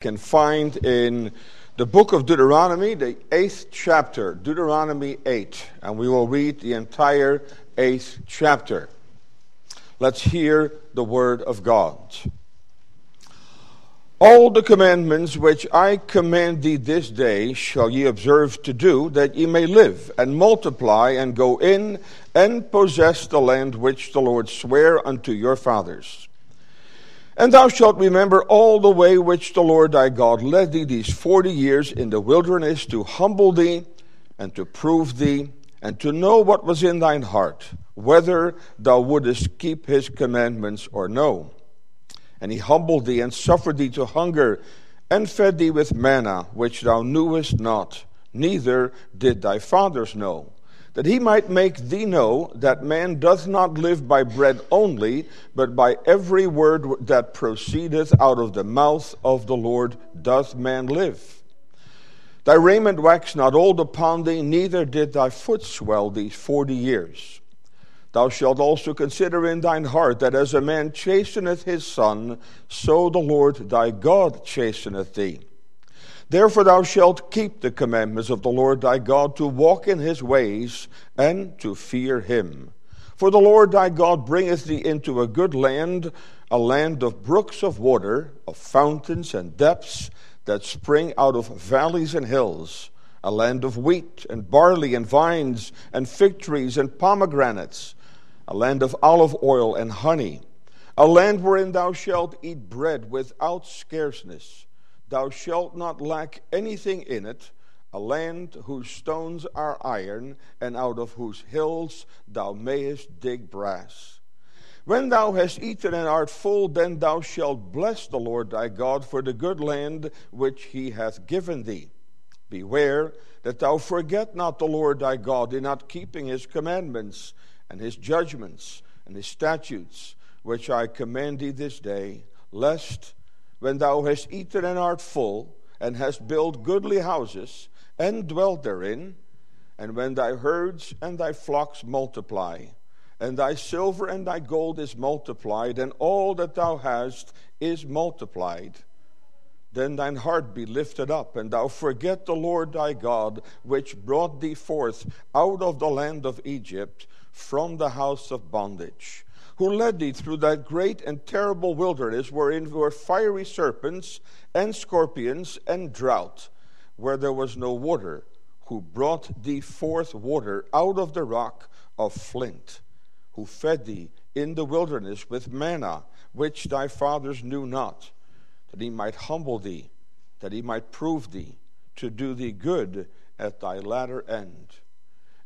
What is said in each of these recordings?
can find in the book of Deuteronomy, the eighth chapter, Deuteronomy 8, and we will read the entire eighth chapter. Let's hear the word of God. All the commandments which I command thee this day shall ye observe to do, that ye may live and multiply and go in and possess the land which the Lord sware unto your fathers. And thou shalt remember all the way which the Lord thy God led thee these forty years in the wilderness to humble thee and to prove thee and to know what was in thine heart, whether thou wouldest keep his commandments or no. And he humbled thee and suffered thee to hunger and fed thee with manna, which thou knewest not, neither did thy fathers know that he might make thee know that man doth not live by bread only, but by every word that proceedeth out of the mouth of the Lord doth man live. Thy raiment waxed not old upon thee, neither did thy foot swell these forty years. Thou shalt also consider in thine heart that as a man chasteneth his son, so the Lord thy God chasteneth thee. Therefore thou shalt keep the commandments of the Lord thy God to walk in his ways and to fear him. For the Lord thy God bringeth thee into a good land, a land of brooks of water, of fountains and depths that spring out of valleys and hills, a land of wheat and barley and vines and fig trees and pomegranates, a land of olive oil and honey, a land wherein thou shalt eat bread without scarceness Thou shalt not lack anything in it, a land whose stones are iron, and out of whose hills thou mayest dig brass. When thou hast eaten and art full, then thou shalt bless the Lord thy God for the good land which he hath given thee. Beware that thou forget not the Lord thy God in not keeping his commandments and his judgments and his statutes, which I command thee this day, lest when thou hast eaten and art full, and hast built goodly houses, and dwelt therein, and when thy herds and thy flocks multiply, and thy silver and thy gold is multiplied, and all that thou hast is multiplied, then thine heart be lifted up, and thou forget the Lord thy God, which brought thee forth out of the land of Egypt from the house of bondage who led thee through that great and terrible wilderness wherein were fiery serpents and scorpions and drought, where there was no water, who brought thee forth water out of the rock of flint, who fed thee in the wilderness with manna, which thy fathers knew not, that he might humble thee, that he might prove thee, to do thee good at thy latter end.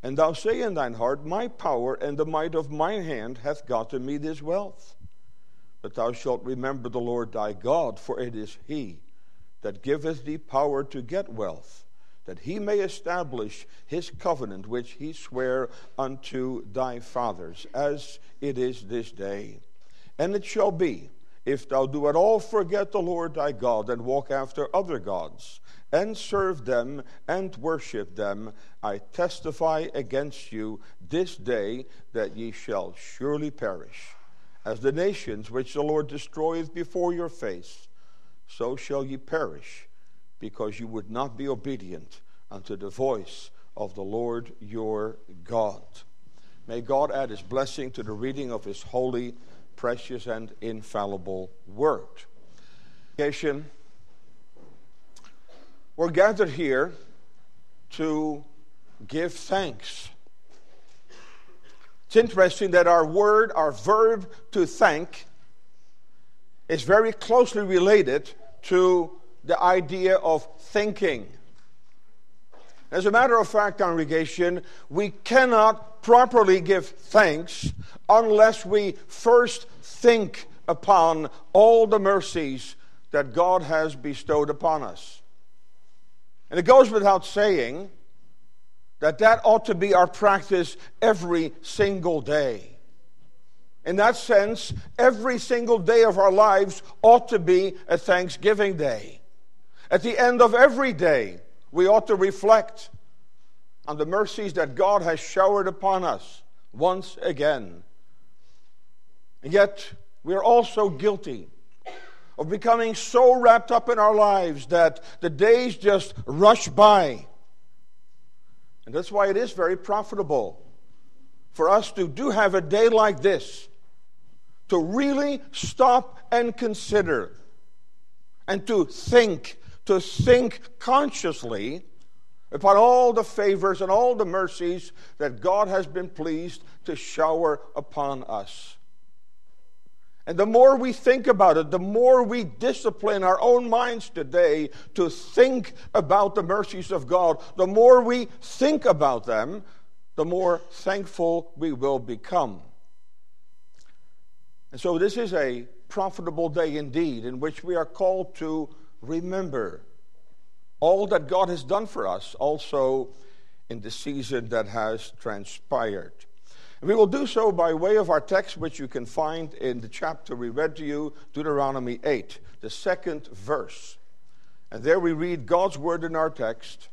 And thou say in thine heart, My power and the might of mine hand hath gotten me this wealth. But thou shalt remember the Lord thy God, for it is he that giveth thee power to get wealth, that he may establish his covenant which he sware unto thy fathers, as it is this day. And it shall be, if thou do at all forget the Lord thy God, and walk after other gods, and serve them and worship them, I testify against you this day that ye shall surely perish. As the nations which the Lord destroyeth before your face, so shall ye perish, because you would not be obedient unto the voice of the Lord your God. May God add his blessing to the reading of his holy, precious, and infallible word. We're gathered here to give thanks. It's interesting that our word, our verb to thank, is very closely related to the idea of thinking. As a matter of fact, congregation, we cannot properly give thanks unless we first think upon all the mercies that God has bestowed upon us. And it goes without saying that that ought to be our practice every single day. In that sense, every single day of our lives ought to be a Thanksgiving day. At the end of every day, we ought to reflect on the mercies that God has showered upon us once again. And yet, we are also guilty of becoming so wrapped up in our lives that the days just rush by. And that's why it is very profitable for us to do have a day like this, to really stop and consider, and to think, to think consciously upon all the favors and all the mercies that God has been pleased to shower upon us. And the more we think about it, the more we discipline our own minds today to think about the mercies of God, the more we think about them, the more thankful we will become. And so, this is a profitable day indeed, in which we are called to remember all that God has done for us, also in the season that has transpired. And we will do so by way of our text, which you can find in the chapter we read to you, Deuteronomy 8, the second verse. And there we read God's word in our text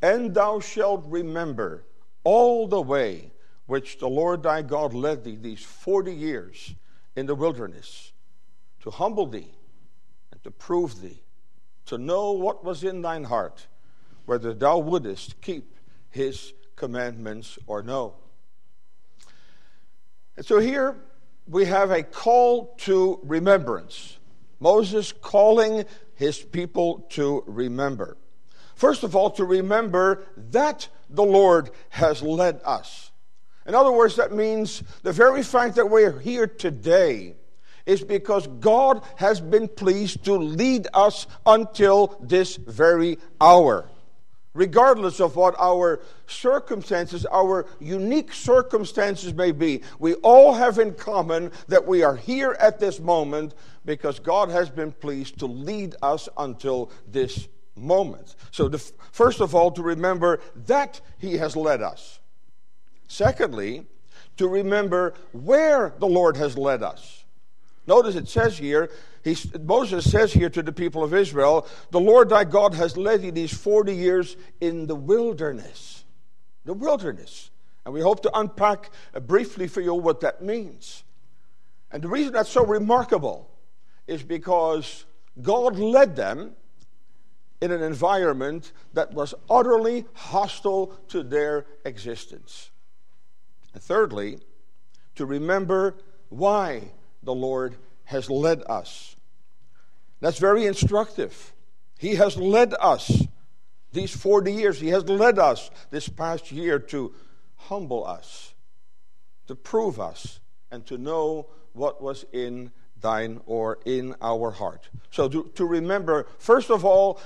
And thou shalt remember all the way which the Lord thy God led thee these forty years in the wilderness, to humble thee to prove thee, to know what was in thine heart, whether thou wouldest keep his commandments or no. And so here we have a call to remembrance. Moses calling his people to remember. First of all, to remember that the Lord has led us. In other words, that means the very fact that we're here today is because God has been pleased to lead us until this very hour regardless of what our circumstances, our unique circumstances may be. We all have in common that we are here at this moment because God has been pleased to lead us until this moment. So, the, first of all, to remember that He has led us. Secondly, to remember where the Lord has led us. Notice it says here he, Moses says here to the people of Israel, The Lord thy God has led you these 40 years in the wilderness. The wilderness. And we hope to unpack uh, briefly for you what that means. And the reason that's so remarkable is because God led them in an environment that was utterly hostile to their existence. And thirdly, to remember why the Lord has led us. That's very instructive. He has led us these 40 years. He has led us this past year to humble us, to prove us, and to know what was in thine or in our heart. So to, to remember, first of all,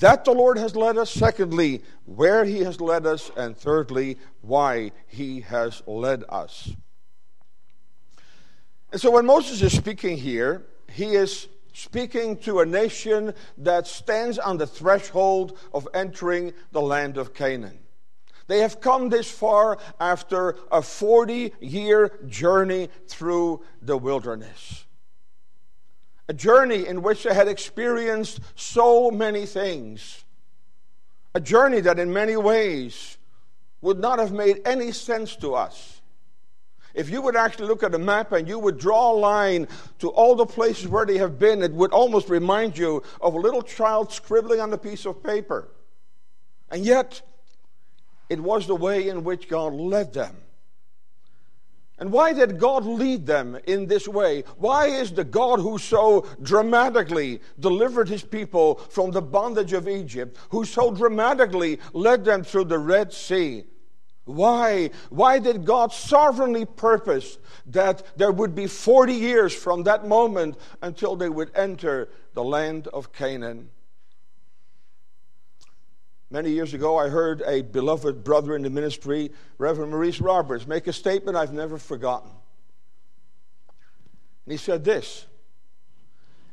that the Lord has led us. Secondly, where He has led us. And thirdly, why He has led us. And so when Moses is speaking here, he is speaking to a nation that stands on the threshold of entering the land of Canaan. They have come this far after a 40 year journey through the wilderness. A journey in which they had experienced so many things. A journey that, in many ways, would not have made any sense to us if you would actually look at a map and you would draw a line to all the places where they have been, it would almost remind you of a little child scribbling on a piece of paper. And yet, it was the way in which God led them. And why did God lead them in this way? Why is the God who so dramatically delivered his people from the bondage of Egypt, who so dramatically led them through the Red Sea, why? Why did God sovereignly purpose that there would be 40 years from that moment until they would enter the land of Canaan? Many years ago, I heard a beloved brother in the ministry, Reverend Maurice Roberts, make a statement I've never forgotten. And he said this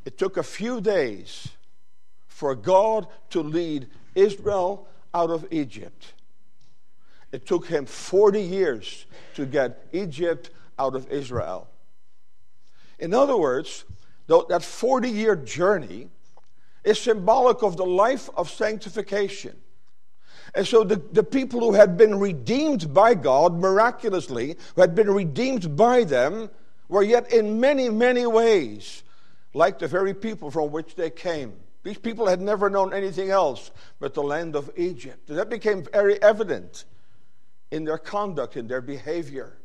It took a few days for God to lead Israel out of Egypt. It took him 40 years to get Egypt out of Israel. In other words, that 40 year journey is symbolic of the life of sanctification. And so the, the people who had been redeemed by God miraculously, who had been redeemed by them, were yet in many, many ways like the very people from which they came. These people had never known anything else but the land of Egypt. And that became very evident in their conduct, in their behavior,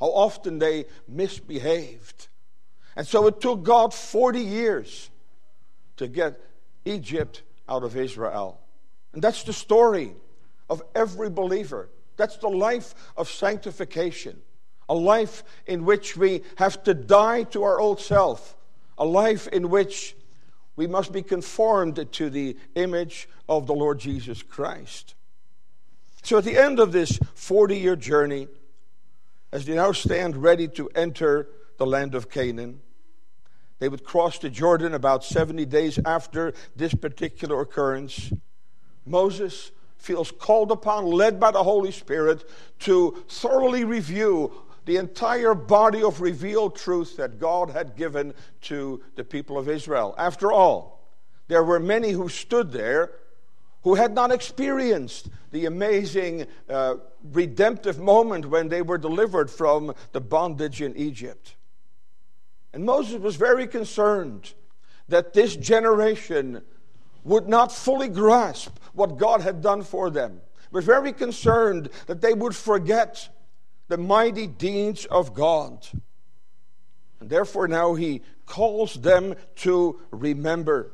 how often they misbehaved. And so it took God 40 years to get Egypt out of Israel. And that's the story of every believer. That's the life of sanctification, a life in which we have to die to our old self, a life in which we must be conformed to the image of the Lord Jesus Christ. So at the end of this 40 year journey, as they now stand ready to enter the land of Canaan, they would cross the Jordan about 70 days after this particular occurrence. Moses feels called upon, led by the Holy Spirit, to thoroughly review the entire body of revealed truth that God had given to the people of Israel. After all, there were many who stood there who had not experienced the amazing uh, redemptive moment when they were delivered from the bondage in Egypt. And Moses was very concerned that this generation would not fully grasp what God had done for them. He was very concerned that they would forget the mighty deeds of God. And therefore, now he calls them to remember.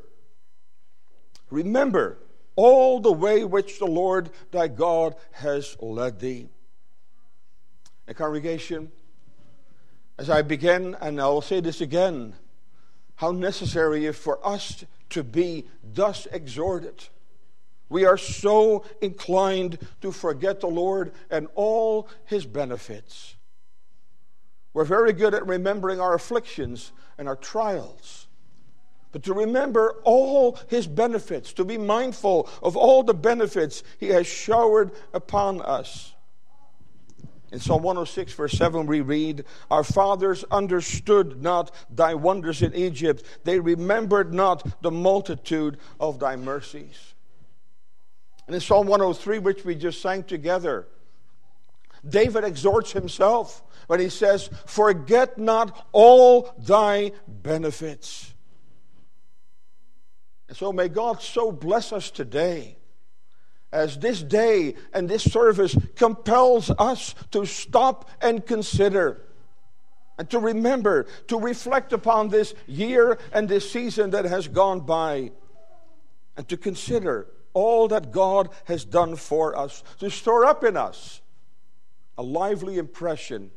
Remember all the way which the Lord thy God has led thee. A congregation, as I begin, and I will say this again, how necessary it is for us to be thus exhorted we are so inclined to forget the Lord and all his benefits. We're very good at remembering our afflictions and our trials. But to remember all his benefits, to be mindful of all the benefits he has showered upon us. In Psalm 106, verse 7, we read, Our fathers understood not thy wonders in Egypt, they remembered not the multitude of thy mercies. And in Psalm 103, which we just sang together, David exhorts himself when he says, Forget not all thy benefits. And so may God so bless us today as this day and this service compels us to stop and consider and to remember, to reflect upon this year and this season that has gone by, and to consider all that God has done for us, to store up in us a lively impression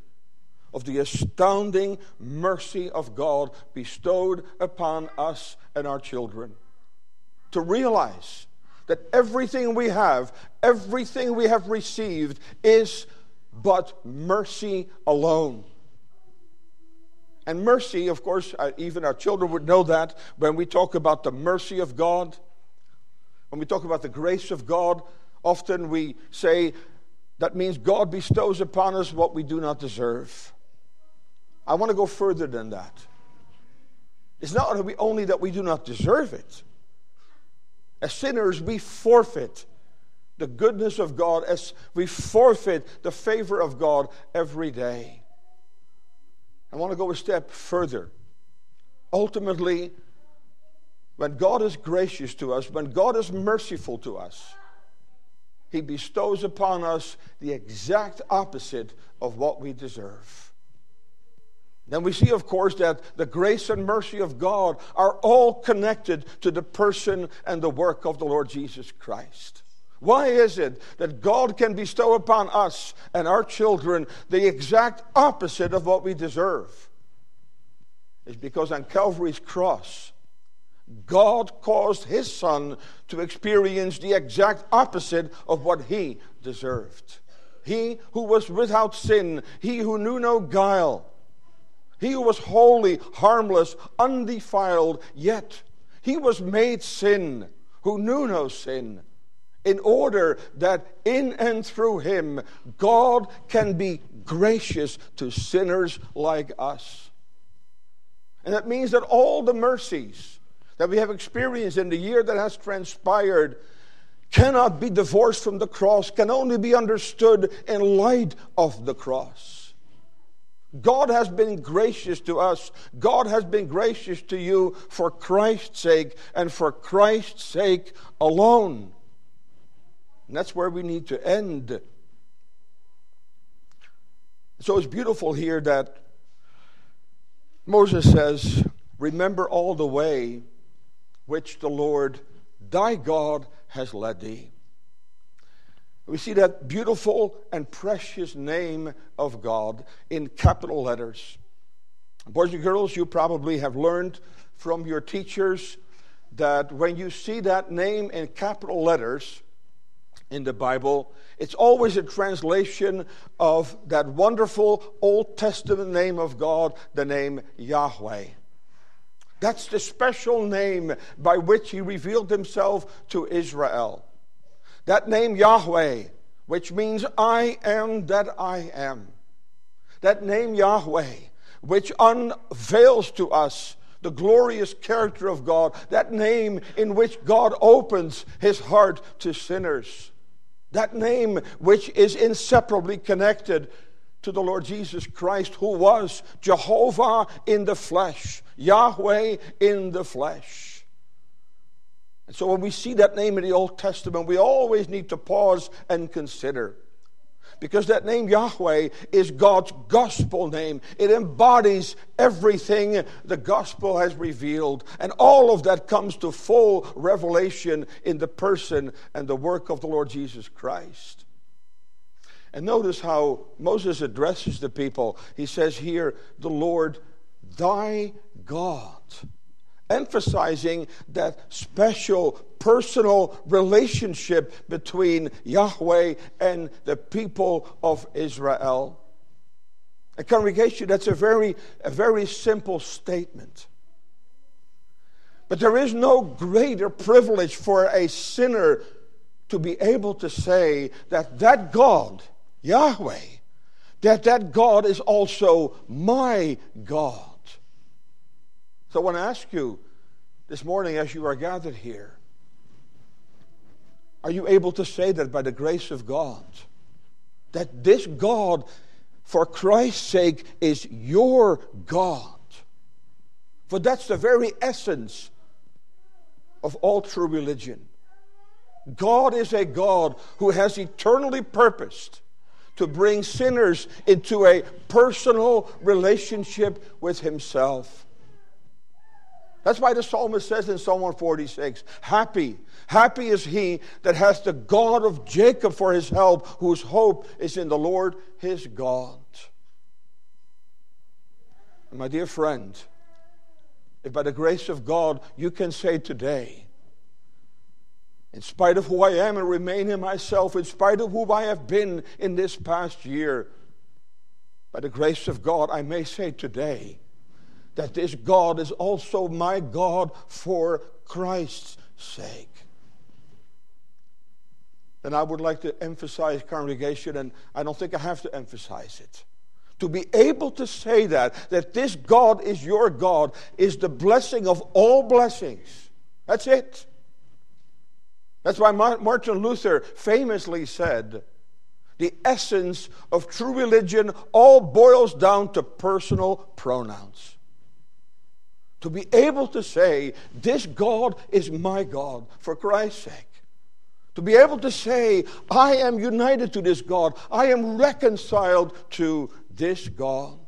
of the astounding mercy of God bestowed upon us and our children. To realize that everything we have, everything we have received, is but mercy alone. And mercy, of course, uh, even our children would know that when we talk about the mercy of God. When we talk about the grace of God, often we say that means God bestows upon us what we do not deserve. I want to go further than that. It's not only that we do not deserve it. As sinners, we forfeit the goodness of God as we forfeit the favor of God every day. I want to go a step further. Ultimately, when God is gracious to us, when God is merciful to us, He bestows upon us the exact opposite of what we deserve. Then we see, of course, that the grace and mercy of God are all connected to the person and the work of the Lord Jesus Christ. Why is it that God can bestow upon us and our children the exact opposite of what we deserve? It's because on Calvary's cross, God caused his son to experience the exact opposite of what he deserved. He who was without sin, he who knew no guile, he who was holy, harmless, undefiled, yet he was made sin, who knew no sin, in order that in and through him God can be gracious to sinners like us. And that means that all the mercies, that we have experienced in the year that has transpired cannot be divorced from the cross, can only be understood in light of the cross. God has been gracious to us. God has been gracious to you for Christ's sake and for Christ's sake alone. And that's where we need to end. So it's beautiful here that Moses says, Remember all the way which the Lord thy God has led thee. We see that beautiful and precious name of God in capital letters. Boys and girls, you probably have learned from your teachers that when you see that name in capital letters in the Bible, it's always a translation of that wonderful Old Testament name of God, the name Yahweh. That's the special name by which he revealed himself to Israel. That name Yahweh, which means I am that I am. That name Yahweh, which unveils to us the glorious character of God. That name in which God opens his heart to sinners. That name which is inseparably connected to the Lord Jesus Christ, who was Jehovah in the flesh, Yahweh in the flesh. And so when we see that name in the Old Testament, we always need to pause and consider. Because that name Yahweh is God's gospel name. It embodies everything the gospel has revealed. And all of that comes to full revelation in the person and the work of the Lord Jesus Christ. And notice how Moses addresses the people. He says here, The Lord thy God. Emphasizing that special personal relationship between Yahweh and the people of Israel. A congregation, that's a very, a very simple statement. But there is no greater privilege for a sinner to be able to say that that God Yahweh, that that God is also my God. So I want to ask you this morning as you are gathered here, are you able to say that by the grace of God? That this God, for Christ's sake, is your God. For that's the very essence of all true religion. God is a God who has eternally purposed to bring sinners into a personal relationship with Himself. That's why the psalmist says in Psalm 146 Happy, happy is he that has the God of Jacob for his help, whose hope is in the Lord his God. And my dear friend, if by the grace of God you can say today, in spite of who I am and remain in myself, in spite of who I have been in this past year, by the grace of God, I may say today that this God is also my God for Christ's sake. And I would like to emphasize, congregation, and I don't think I have to emphasize it. To be able to say that, that this God is your God, is the blessing of all blessings. That's it. That's why Martin Luther famously said, the essence of true religion all boils down to personal pronouns. To be able to say, This God is my God for Christ's sake. To be able to say, I am united to this God, I am reconciled to this God.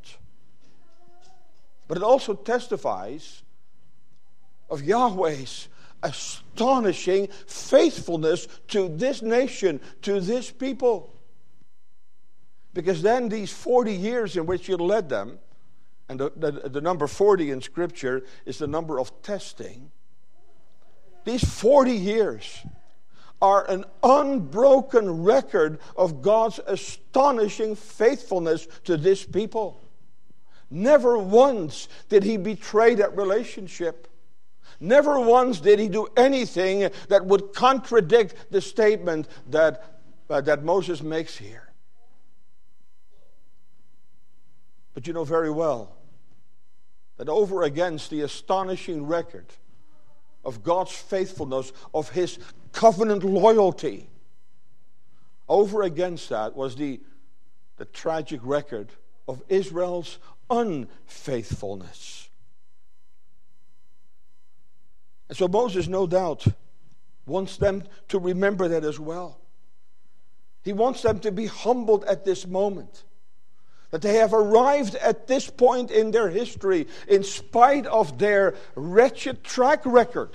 But it also testifies of Yahweh's astonishing faithfulness to this nation, to this people. Because then, these 40 years in which you led them, and the, the, the, number 40 in Scripture is the number of testing, these 40 years are an unbroken record of God's astonishing faithfulness to this people. Never once did he betray that relationship. Never once did he do anything that would contradict the statement that, uh, that Moses makes here. But you know very well that over against the astonishing record of God's faithfulness, of his covenant loyalty, over against that was the, the tragic record of Israel's unfaithfulness. And so Moses, no doubt, wants them to remember that as well. He wants them to be humbled at this moment. That they have arrived at this point in their history in spite of their wretched track record,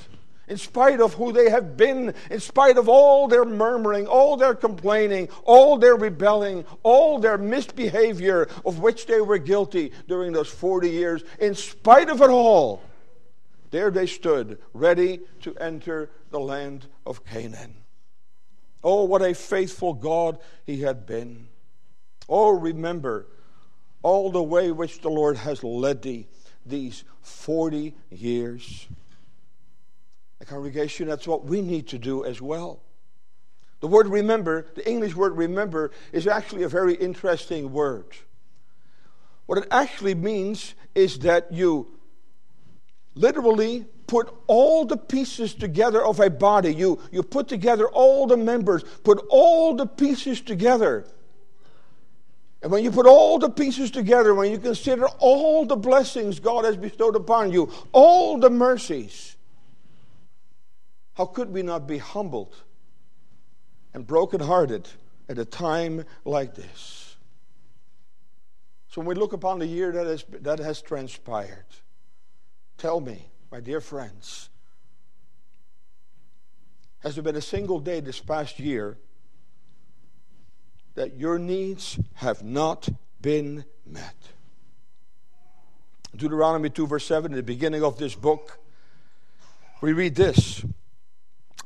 in spite of who they have been, in spite of all their murmuring, all their complaining, all their rebelling, all their misbehavior of which they were guilty during those 40 years. In spite of it all, there they stood, ready to enter the land of Canaan. Oh, what a faithful God he had been. Oh, remember all the way which the Lord has led thee these 40 years. The congregation, that's what we need to do as well. The word remember, the English word remember, is actually a very interesting word. What it actually means is that you literally put all the pieces together of a body. You, you put together all the members, put all the pieces together. And when you put all the pieces together, when you consider all the blessings God has bestowed upon you, all the mercies, how could we not be humbled and brokenhearted at a time like this? So when we look upon the year that has, that has transpired, Tell me, my dear friends, has there been a single day this past year that your needs have not been met? Deuteronomy 2, verse 7, in the beginning of this book, we read this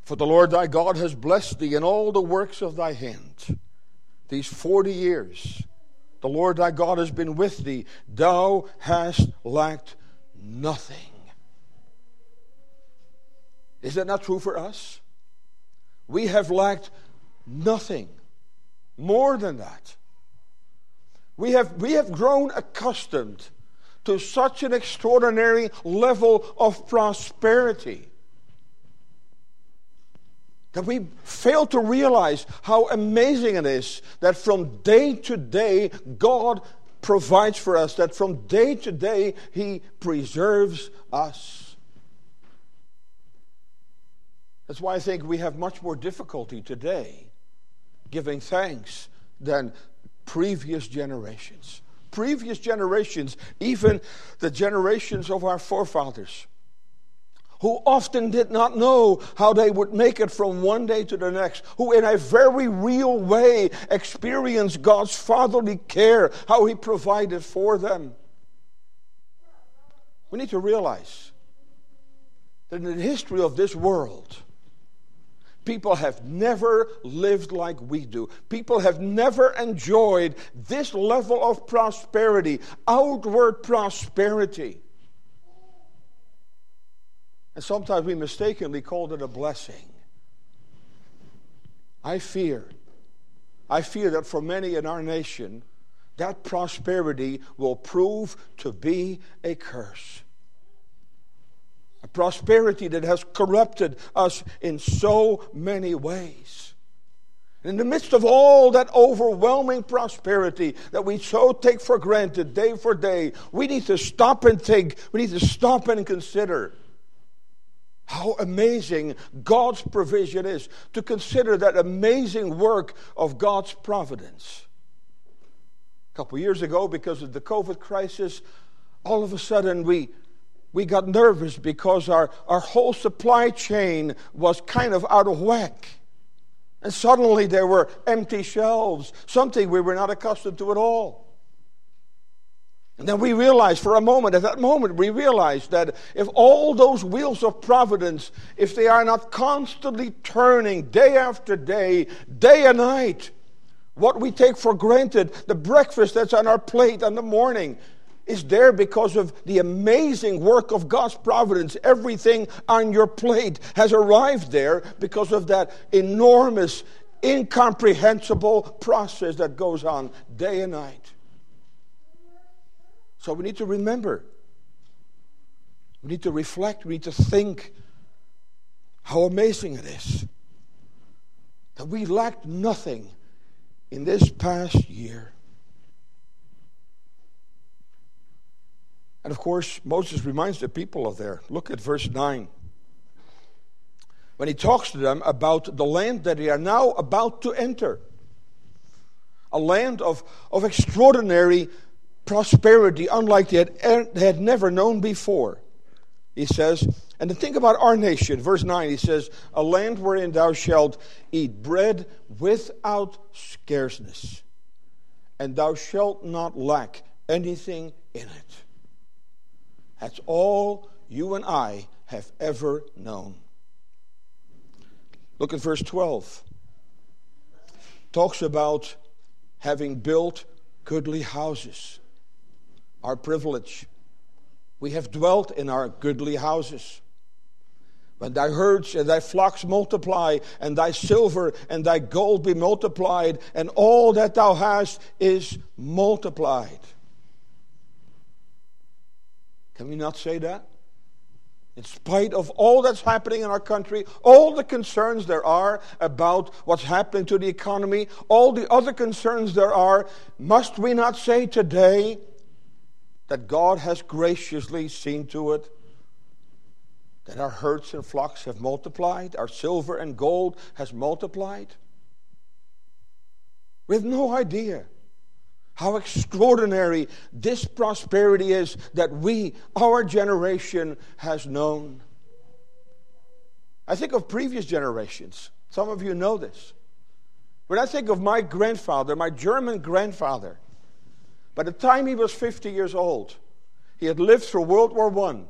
For the Lord thy God has blessed thee in all the works of thy hand. These 40 years, the Lord thy God has been with thee. Thou hast lacked nothing. Is that not true for us? We have lacked nothing more than that. We have, we have grown accustomed to such an extraordinary level of prosperity that we fail to realize how amazing it is that from day to day God provides for us, that from day to day He preserves us. That's why I think we have much more difficulty today giving thanks than previous generations. Previous generations, even the generations of our forefathers, who often did not know how they would make it from one day to the next, who in a very real way experienced God's fatherly care, how He provided for them. We need to realize that in the history of this world, people have never lived like we do. People have never enjoyed this level of prosperity, outward prosperity. And sometimes we mistakenly called it a blessing. I fear, I fear that for many in our nation, that prosperity will prove to be a curse. A prosperity that has corrupted us in so many ways. In the midst of all that overwhelming prosperity that we so take for granted day for day, we need to stop and think, we need to stop and consider how amazing God's provision is, to consider that amazing work of God's providence. A couple years ago, because of the COVID crisis, all of a sudden we, we got nervous because our, our whole supply chain was kind of out of whack. And suddenly there were empty shelves, something we were not accustomed to at all. And then we realized for a moment, at that moment, we realized that if all those wheels of providence, if they are not constantly turning day after day, day and night, what we take for granted, the breakfast that's on our plate in the morning, is there because of the amazing work of God's providence. Everything on your plate has arrived there because of that enormous, incomprehensible process that goes on day and night. So we need to remember. We need to reflect. We need to think how amazing it is that we lacked nothing in this past year. And of course, Moses reminds the people of there. Look at verse 9. When he talks to them about the land that they are now about to enter a land of, of extraordinary prosperity, unlike they had, er, they had never known before. He says, and to think about our nation, verse 9, he says, A land wherein thou shalt eat bread without scarceness, and thou shalt not lack anything in it. That's all you and I have ever known. Look at verse 12. Talks about having built goodly houses. Our privilege. We have dwelt in our goodly houses. When thy herds and thy flocks multiply, and thy silver and thy gold be multiplied, and all that thou hast is multiplied. Can we not say that? In spite of all that's happening in our country, all the concerns there are about what's happening to the economy, all the other concerns there are, must we not say today that God has graciously seen to it that our herds and flocks have multiplied, our silver and gold has multiplied? We have no idea how extraordinary this prosperity is that we, our generation, has known. I think of previous generations. Some of you know this. When I think of my grandfather, my German grandfather, by the time he was 50 years old, he had lived through World War I,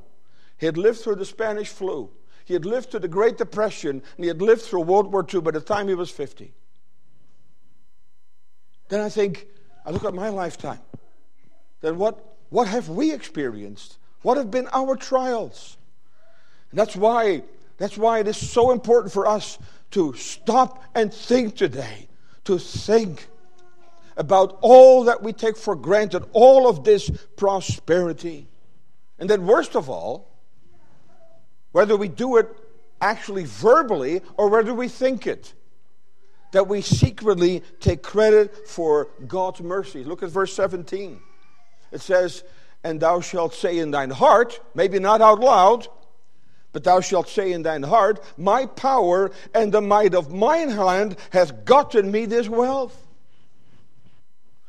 he had lived through the Spanish flu, he had lived through the Great Depression, and he had lived through World War II by the time he was 50. Then I think, I look at my lifetime. Then what, what have we experienced? What have been our trials? And that's why, that's why it is so important for us to stop and think today, to think about all that we take for granted, all of this prosperity. And then, worst of all, whether we do it actually verbally or whether we think it that we secretly take credit for God's mercy. Look at verse 17. It says, And thou shalt say in thine heart, maybe not out loud, but thou shalt say in thine heart, My power and the might of mine hand hath gotten me this wealth.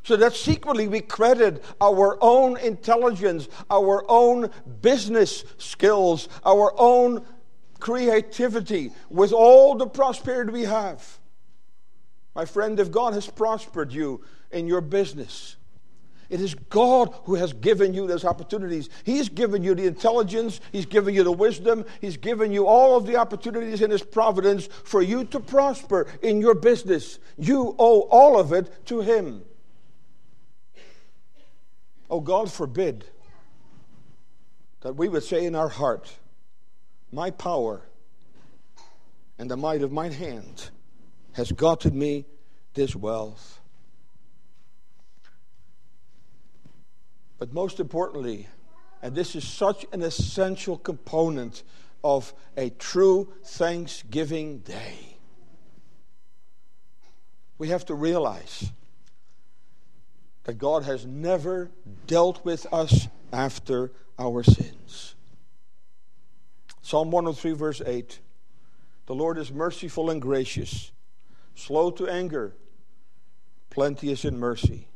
So that secretly we credit our own intelligence, our own business skills, our own creativity with all the prosperity we have. My friend, if God has prospered you in your business, it is God who has given you those opportunities. He's given you the intelligence, He's given you the wisdom, He's given you all of the opportunities in His providence for you to prosper in your business. You owe all of it to Him. Oh, God forbid that we would say in our heart, My power and the might of mine hand has gotten me this wealth. But most importantly, and this is such an essential component of a true Thanksgiving day, we have to realize that God has never dealt with us after our sins. Psalm 103, verse 8 The Lord is merciful and gracious slow to anger, plenteous in mercy.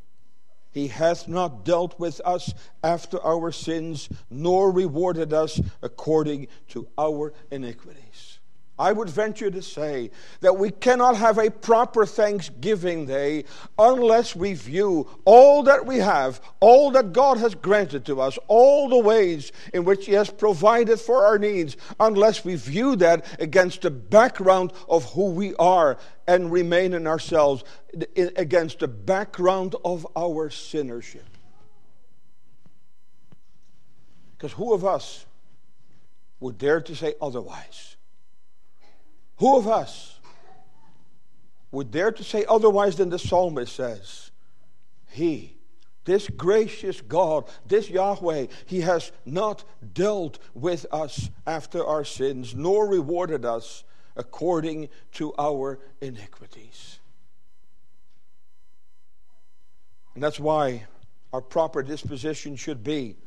He hath not dealt with us after our sins, nor rewarded us according to our iniquities. I would venture to say that we cannot have a proper Thanksgiving Day unless we view all that we have, all that God has granted to us, all the ways in which He has provided for our needs, unless we view that against the background of who we are and remain in ourselves, against the background of our sinnership. Because who of us would dare to say otherwise? Who of us would dare to say otherwise than the psalmist says? He, this gracious God, this Yahweh, He has not dealt with us after our sins, nor rewarded us according to our iniquities. And that's why our proper disposition should be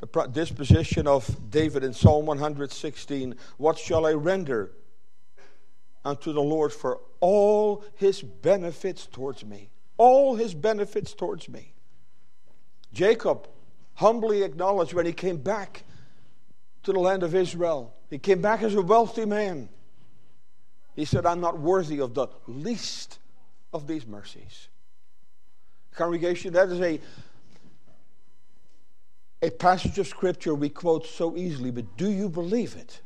the disposition of David in Psalm 116 What shall I render unto the Lord for all his benefits towards me? All his benefits towards me. Jacob humbly acknowledged when he came back to the land of Israel, he came back as a wealthy man. He said, I'm not worthy of the least of these mercies. Congregation, that is a a passage of scripture we quote so easily, but do you believe it?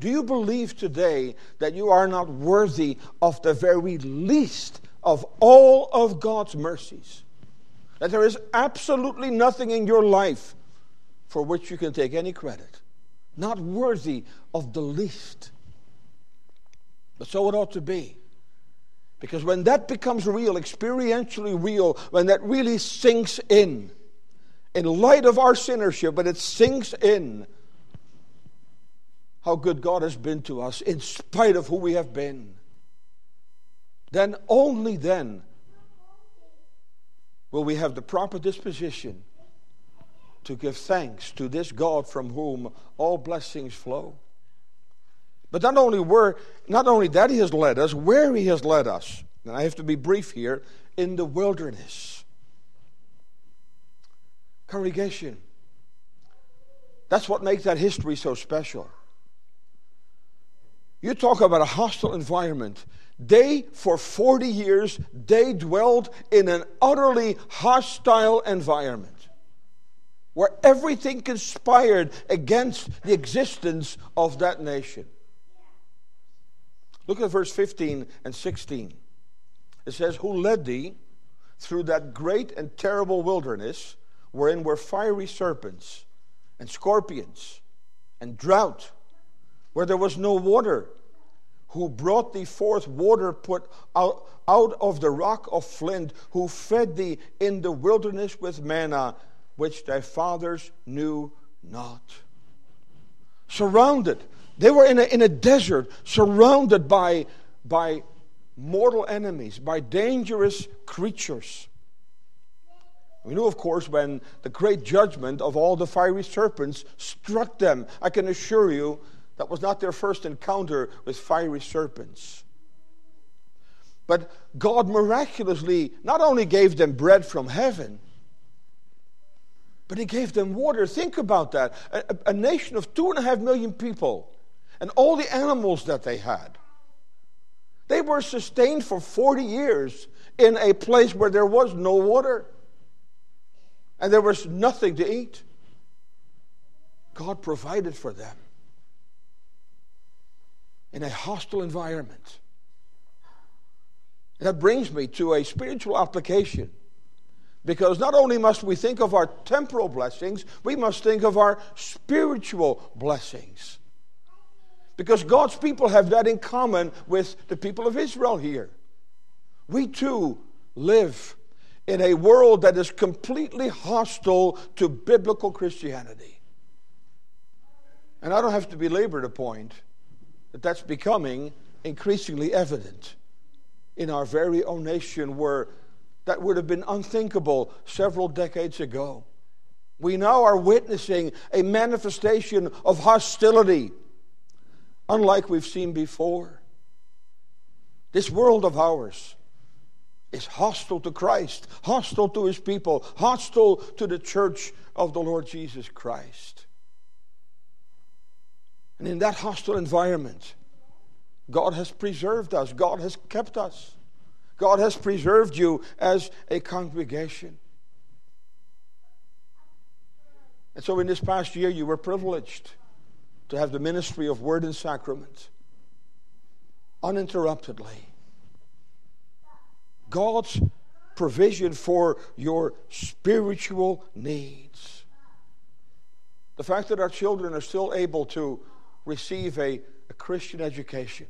Do you believe today that you are not worthy of the very least of all of God's mercies? That there is absolutely nothing in your life for which you can take any credit? Not worthy of the least. But so it ought to be. Because when that becomes real, experientially real, when that really sinks in, in light of our sinnership, but it sinks in how good God has been to us in spite of who we have been, then only then will we have the proper disposition to give thanks to this God from whom all blessings flow. But not only where, not only that He has led us, where He has led us, and I have to be brief here, in the wilderness. Congregation. That's what makes that history so special. You talk about a hostile environment. They, for 40 years, they dwelled in an utterly hostile environment where everything conspired against the existence of that nation. Look at verse 15 and 16. It says, Who led thee through that great and terrible wilderness wherein were fiery serpents and scorpions and drought, where there was no water, who brought thee forth water put out, out of the rock of flint, who fed thee in the wilderness with manna, which thy fathers knew not. Surrounded, they were in a, in a desert, surrounded by, by mortal enemies, by dangerous creatures. We know, of course, when the great judgment of all the fiery serpents struck them. I can assure you that was not their first encounter with fiery serpents. But God miraculously not only gave them bread from heaven, but He gave them water. Think about that. A, a nation of two and a half million people and all the animals that they had. They were sustained for 40 years in a place where there was no water and there was nothing to eat. God provided for them in a hostile environment. that brings me to a spiritual application. Because not only must we think of our temporal blessings, we must think of our spiritual blessings. Because God's people have that in common with the people of Israel here. We too live in a world that is completely hostile to biblical Christianity. And I don't have to belabor the point that that's becoming increasingly evident in our very own nation where that would have been unthinkable several decades ago. We now are witnessing a manifestation of hostility unlike we've seen before. This world of ours is hostile to Christ, hostile to his people, hostile to the church of the Lord Jesus Christ. And in that hostile environment, God has preserved us, God has kept us, God has preserved you as a congregation. And so, in this past year, you were privileged to have the ministry of word and sacrament uninterruptedly. God's provision for your spiritual needs. The fact that our children are still able to receive a, a Christian education.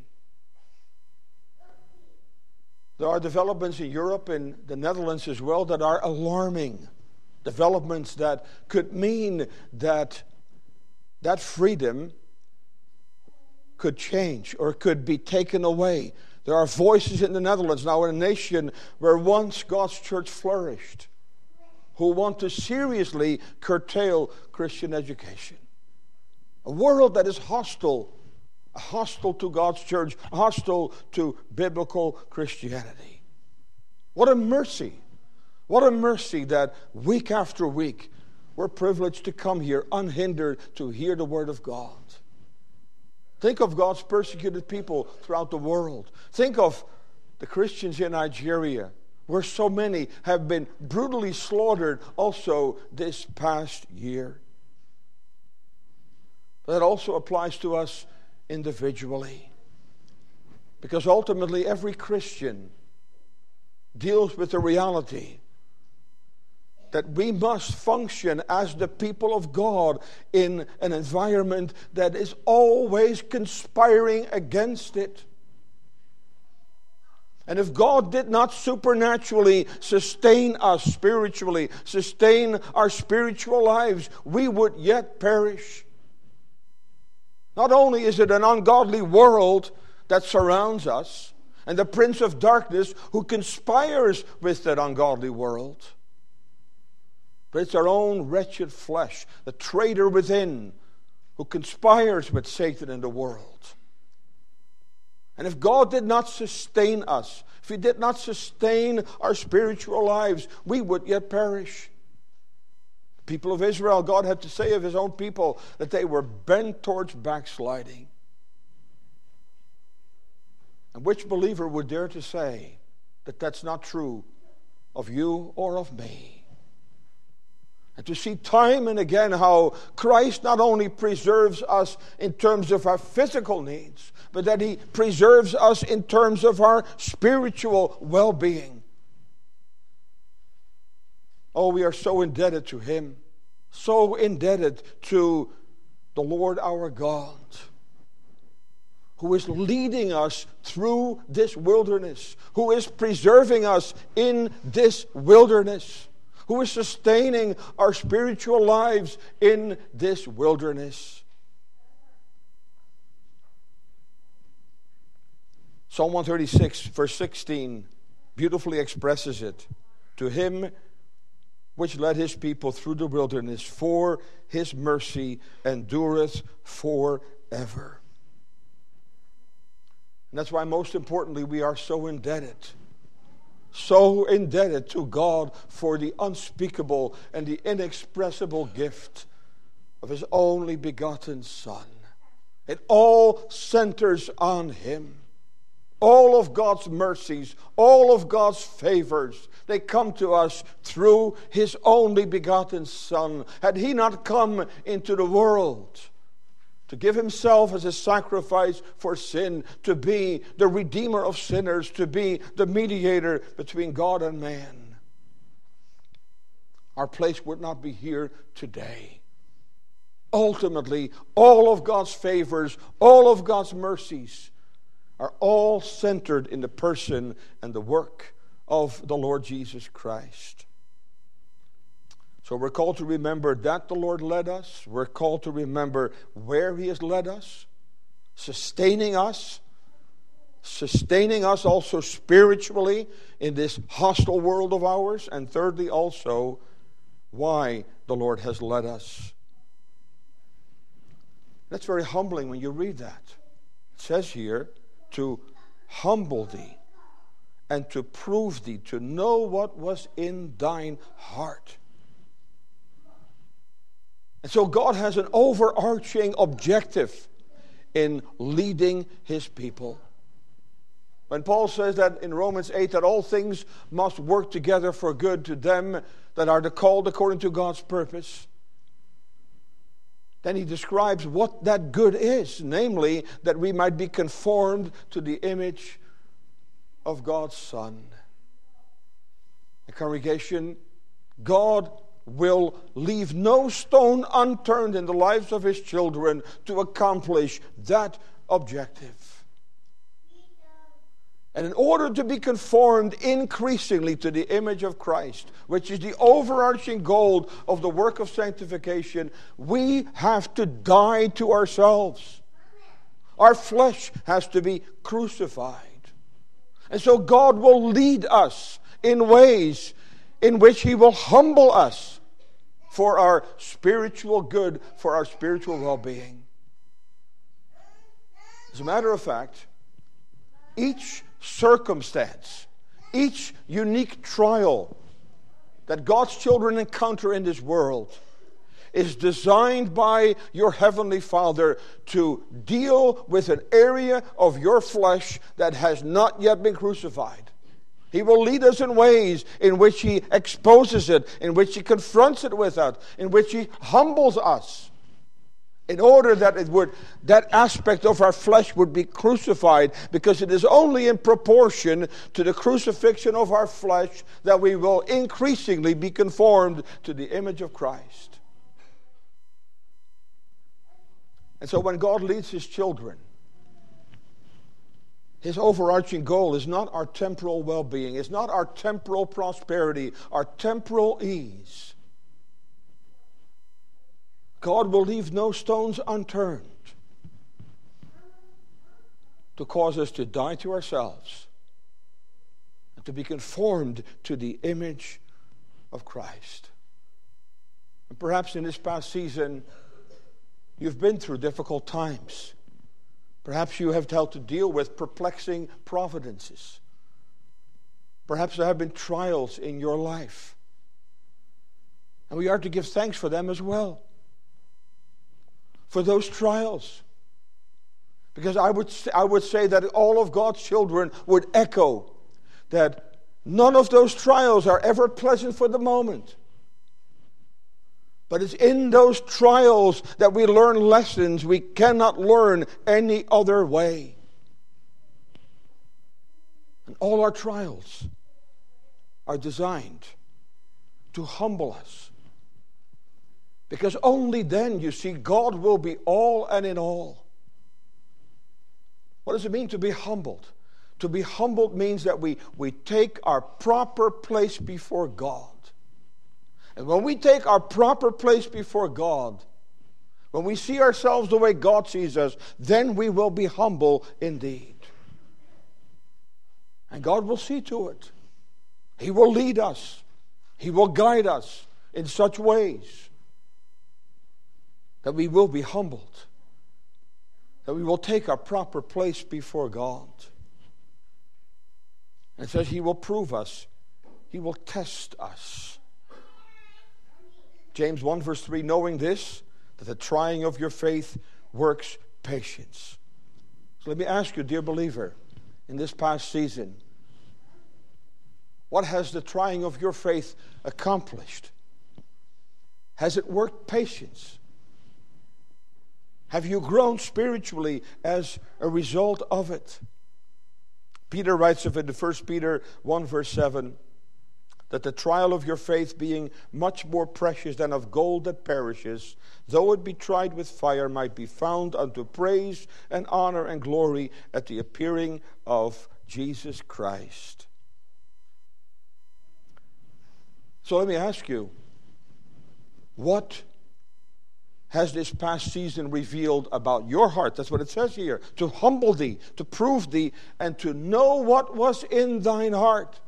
There are developments in Europe and the Netherlands as well that are alarming. Developments that could mean that that freedom could change or could be taken away there are voices in the Netherlands now in a nation where once God's church flourished. who want to seriously curtail Christian education. A world that is hostile, hostile to God's church, hostile to biblical Christianity. What a mercy. What a mercy that week after week we're privileged to come here unhindered to hear the Word of God. Think of God's persecuted people throughout the world. Think of the Christians in Nigeria, where so many have been brutally slaughtered also this past year. That also applies to us individually. Because ultimately, every Christian deals with the reality that we must function as the people of God in an environment that is always conspiring against it. And if God did not supernaturally sustain us spiritually, sustain our spiritual lives, we would yet perish. Not only is it an ungodly world that surrounds us, and the prince of darkness who conspires with that ungodly world, but it's our own wretched flesh, the traitor within, who conspires with Satan in the world. And if God did not sustain us, if He did not sustain our spiritual lives, we would yet perish. People of Israel, God had to say of His own people that they were bent towards backsliding. And which believer would dare to say that that's not true of you or of me? And to see time and again how Christ not only preserves us in terms of our physical needs, but that He preserves us in terms of our spiritual well being. Oh, we are so indebted to Him, so indebted to the Lord our God, who is leading us through this wilderness, who is preserving us in this wilderness who is sustaining our spiritual lives in this wilderness. Psalm 136, verse 16, beautifully expresses it. To him which led his people through the wilderness, for his mercy endureth forever. And that's why, most importantly, we are so indebted so indebted to God for the unspeakable and the inexpressible gift of His only begotten Son. It all centers on Him. All of God's mercies, all of God's favors, they come to us through His only begotten Son. Had He not come into the world, to give himself as a sacrifice for sin, to be the redeemer of sinners, to be the mediator between God and man. Our place would not be here today. Ultimately, all of God's favors, all of God's mercies are all centered in the person and the work of the Lord Jesus Christ. So we're called to remember that the Lord led us. We're called to remember where He has led us, sustaining us, sustaining us also spiritually in this hostile world of ours. And thirdly, also, why the Lord has led us. That's very humbling when you read that. It says here, to humble thee and to prove thee, to know what was in thine heart. And so God has an overarching objective in leading his people. When Paul says that in Romans 8 that all things must work together for good to them that are called according to God's purpose, then he describes what that good is, namely that we might be conformed to the image of God's Son. The congregation, God will leave no stone unturned in the lives of his children to accomplish that objective. And in order to be conformed increasingly to the image of Christ, which is the overarching goal of the work of sanctification, we have to die to ourselves. Our flesh has to be crucified. And so God will lead us in ways in which He will humble us for our spiritual good, for our spiritual well being. As a matter of fact, each circumstance, each unique trial that God's children encounter in this world is designed by your Heavenly Father to deal with an area of your flesh that has not yet been crucified. He will lead us in ways in which He exposes it, in which He confronts it with us, in which He humbles us in order that it would that aspect of our flesh would be crucified because it is only in proportion to the crucifixion of our flesh that we will increasingly be conformed to the image of Christ. And so when God leads his children his overarching goal is not our temporal well-being it's not our temporal prosperity our temporal ease God will leave no stones unturned to cause us to die to ourselves and to be conformed to the image of Christ. And perhaps in this past season, you've been through difficult times. Perhaps you have had to deal with perplexing providences. Perhaps there have been trials in your life. And we are to give thanks for them as well for those trials. Because I would, I would say that all of God's children would echo that none of those trials are ever pleasant for the moment. But it's in those trials that we learn lessons we cannot learn any other way. And all our trials are designed to humble us because only then, you see, God will be all and in all. What does it mean to be humbled? To be humbled means that we, we take our proper place before God. And when we take our proper place before God, when we see ourselves the way God sees us, then we will be humble indeed. And God will see to it. He will lead us, He will guide us in such ways that we will be humbled, that we will take our proper place before God. And says He will prove us, He will test us. James 1, verse 3 knowing this, that the trying of your faith works patience. So let me ask you, dear believer, in this past season, what has the trying of your faith accomplished? Has it worked patience? Have you grown spiritually as a result of it? Peter writes of it in 1 Peter 1, verse 7 that the trial of your faith, being much more precious than of gold that perishes, though it be tried with fire, might be found unto praise and honor and glory at the appearing of Jesus Christ. So let me ask you, what has this past season revealed about your heart. That's what it says here. To humble thee, to prove thee, and to know what was in thine heart.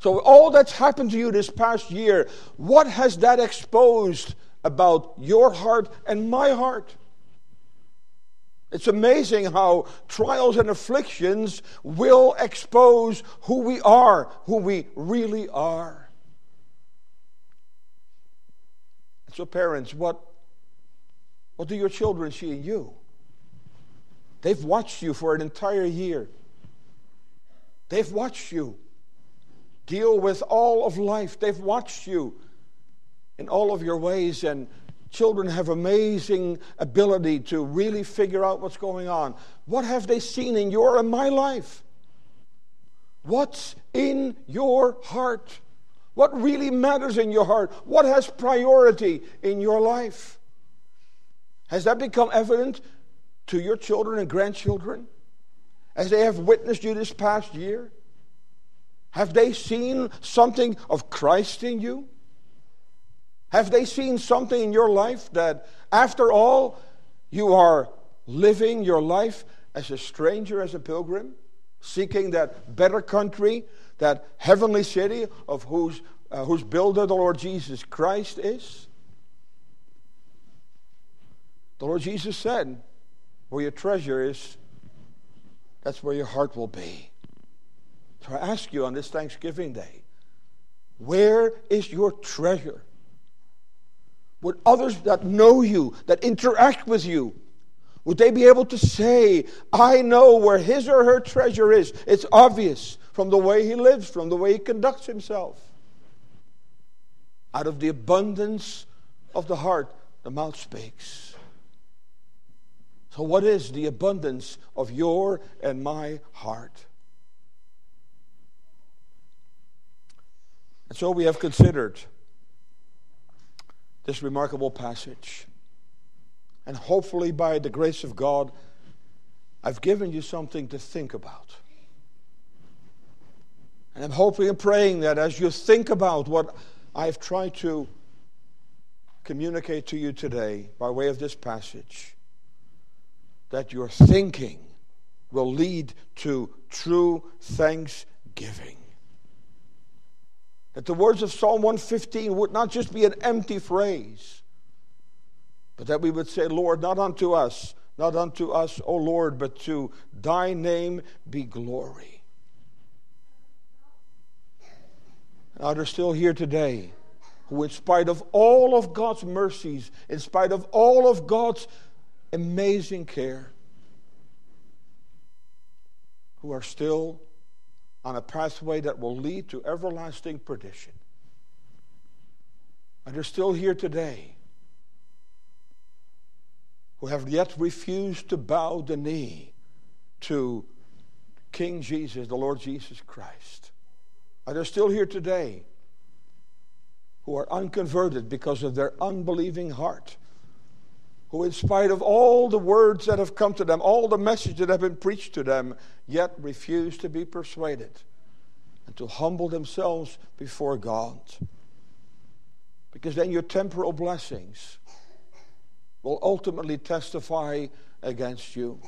So, all that's happened to you this past year, what has that exposed about your heart and my heart? It's amazing how trials and afflictions will expose who we are, who we really are. So, parents, what, what do your children see in you? They've watched you for an entire year. They've watched you deal with all of life. They've watched you in all of your ways, and children have amazing ability to really figure out what's going on. What have they seen in your and my life? What's in your heart? What really matters in your heart? What has priority in your life? Has that become evident to your children and grandchildren as they have witnessed you this past year? Have they seen something of Christ in you? Have they seen something in your life that, after all, you are living your life as a stranger, as a pilgrim? seeking that better country, that heavenly city of whose, uh, whose builder the Lord Jesus Christ is? The Lord Jesus said, Where your treasure is, that's where your heart will be. So I ask you on this Thanksgiving Day, where is your treasure? Would others that know you, that interact with you, would they be able to say, I know where his or her treasure is? It's obvious from the way he lives, from the way he conducts himself. Out of the abundance of the heart, the mouth speaks. So, what is the abundance of your and my heart? And so we have considered this remarkable passage. And hopefully, by the grace of God, I've given you something to think about. And I'm hoping and praying that as you think about what I've tried to communicate to you today by way of this passage, that your thinking will lead to true thanksgiving. That the words of Psalm 115 would not just be an empty phrase, but that we would say, Lord, not unto us, not unto us, O Lord, but to thy name be glory. And others still here today who, in spite of all of God's mercies, in spite of all of God's amazing care, who are still on a pathway that will lead to everlasting perdition. And they're still here today who have yet refused to bow the knee to King Jesus, the Lord Jesus Christ. And they're still here today who are unconverted because of their unbelieving heart who, in spite of all the words that have come to them, all the messages that have been preached to them, yet refuse to be persuaded and to humble themselves before God. Because then your temporal blessings will ultimately testify against you.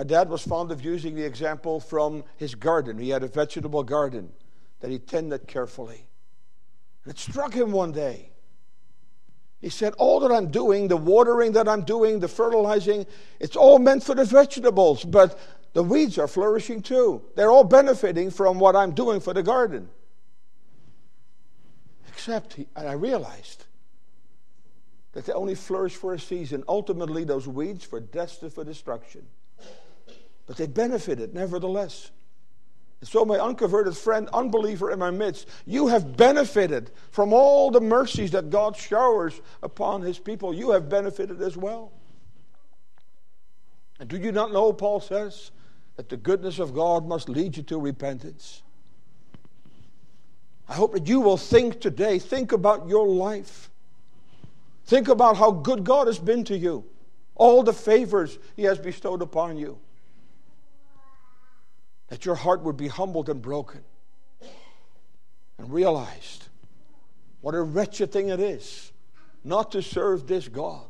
My dad was fond of using the example from his garden. He had a vegetable garden that he tended carefully. And it struck him one day he said, All that I'm doing, the watering that I'm doing, the fertilizing, it's all meant for the vegetables, but the weeds are flourishing too. They're all benefiting from what I'm doing for the garden. Except, he, and I realized that they only flourish for a season. Ultimately, those weeds were destined for destruction. But they benefited nevertheless. So, my unconverted friend, unbeliever in my midst, you have benefited from all the mercies that God showers upon his people. You have benefited as well. And do you not know, Paul says, that the goodness of God must lead you to repentance? I hope that you will think today, think about your life. Think about how good God has been to you, all the favors he has bestowed upon you that your heart would be humbled and broken and realized what a wretched thing it is not to serve this God,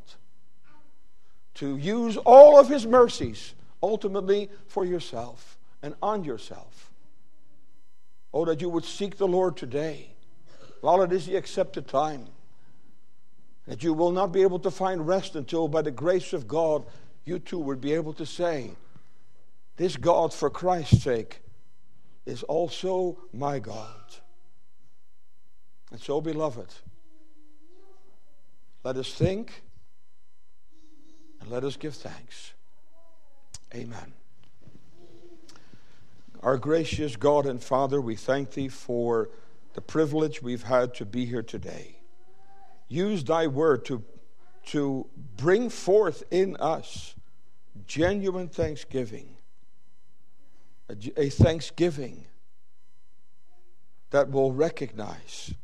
to use all of His mercies ultimately for yourself and on yourself. Oh, that you would seek the Lord today while it is the accepted time. That you will not be able to find rest until, by the grace of God, you too would be able to say, this God, for Christ's sake, is also my God. And so, beloved, let us think and let us give thanks. Amen. Our gracious God and Father, we thank Thee for the privilege we've had to be here today. Use Thy word to, to bring forth in us genuine thanksgiving a, a thanksgiving that will recognize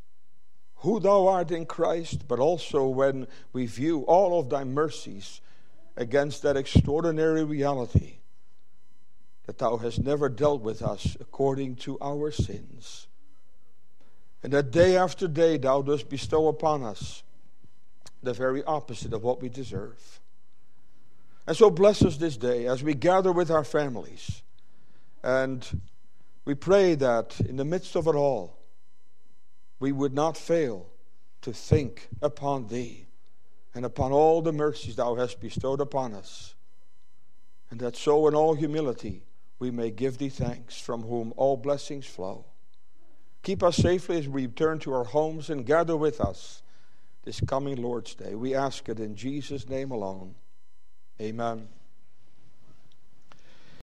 who thou art in Christ, but also when we view all of thy mercies against that extraordinary reality that thou hast never dealt with us according to our sins. And that day after day thou dost bestow upon us the very opposite of what we deserve. And so bless us this day as we gather with our families. And we pray that in the midst of it all, we would not fail to think upon Thee and upon all the mercies Thou hast bestowed upon us. And that so in all humility we may give Thee thanks, from whom all blessings flow. Keep us safely as we return to our homes and gather with us this coming Lord's Day. We ask it in Jesus' name alone. Amen.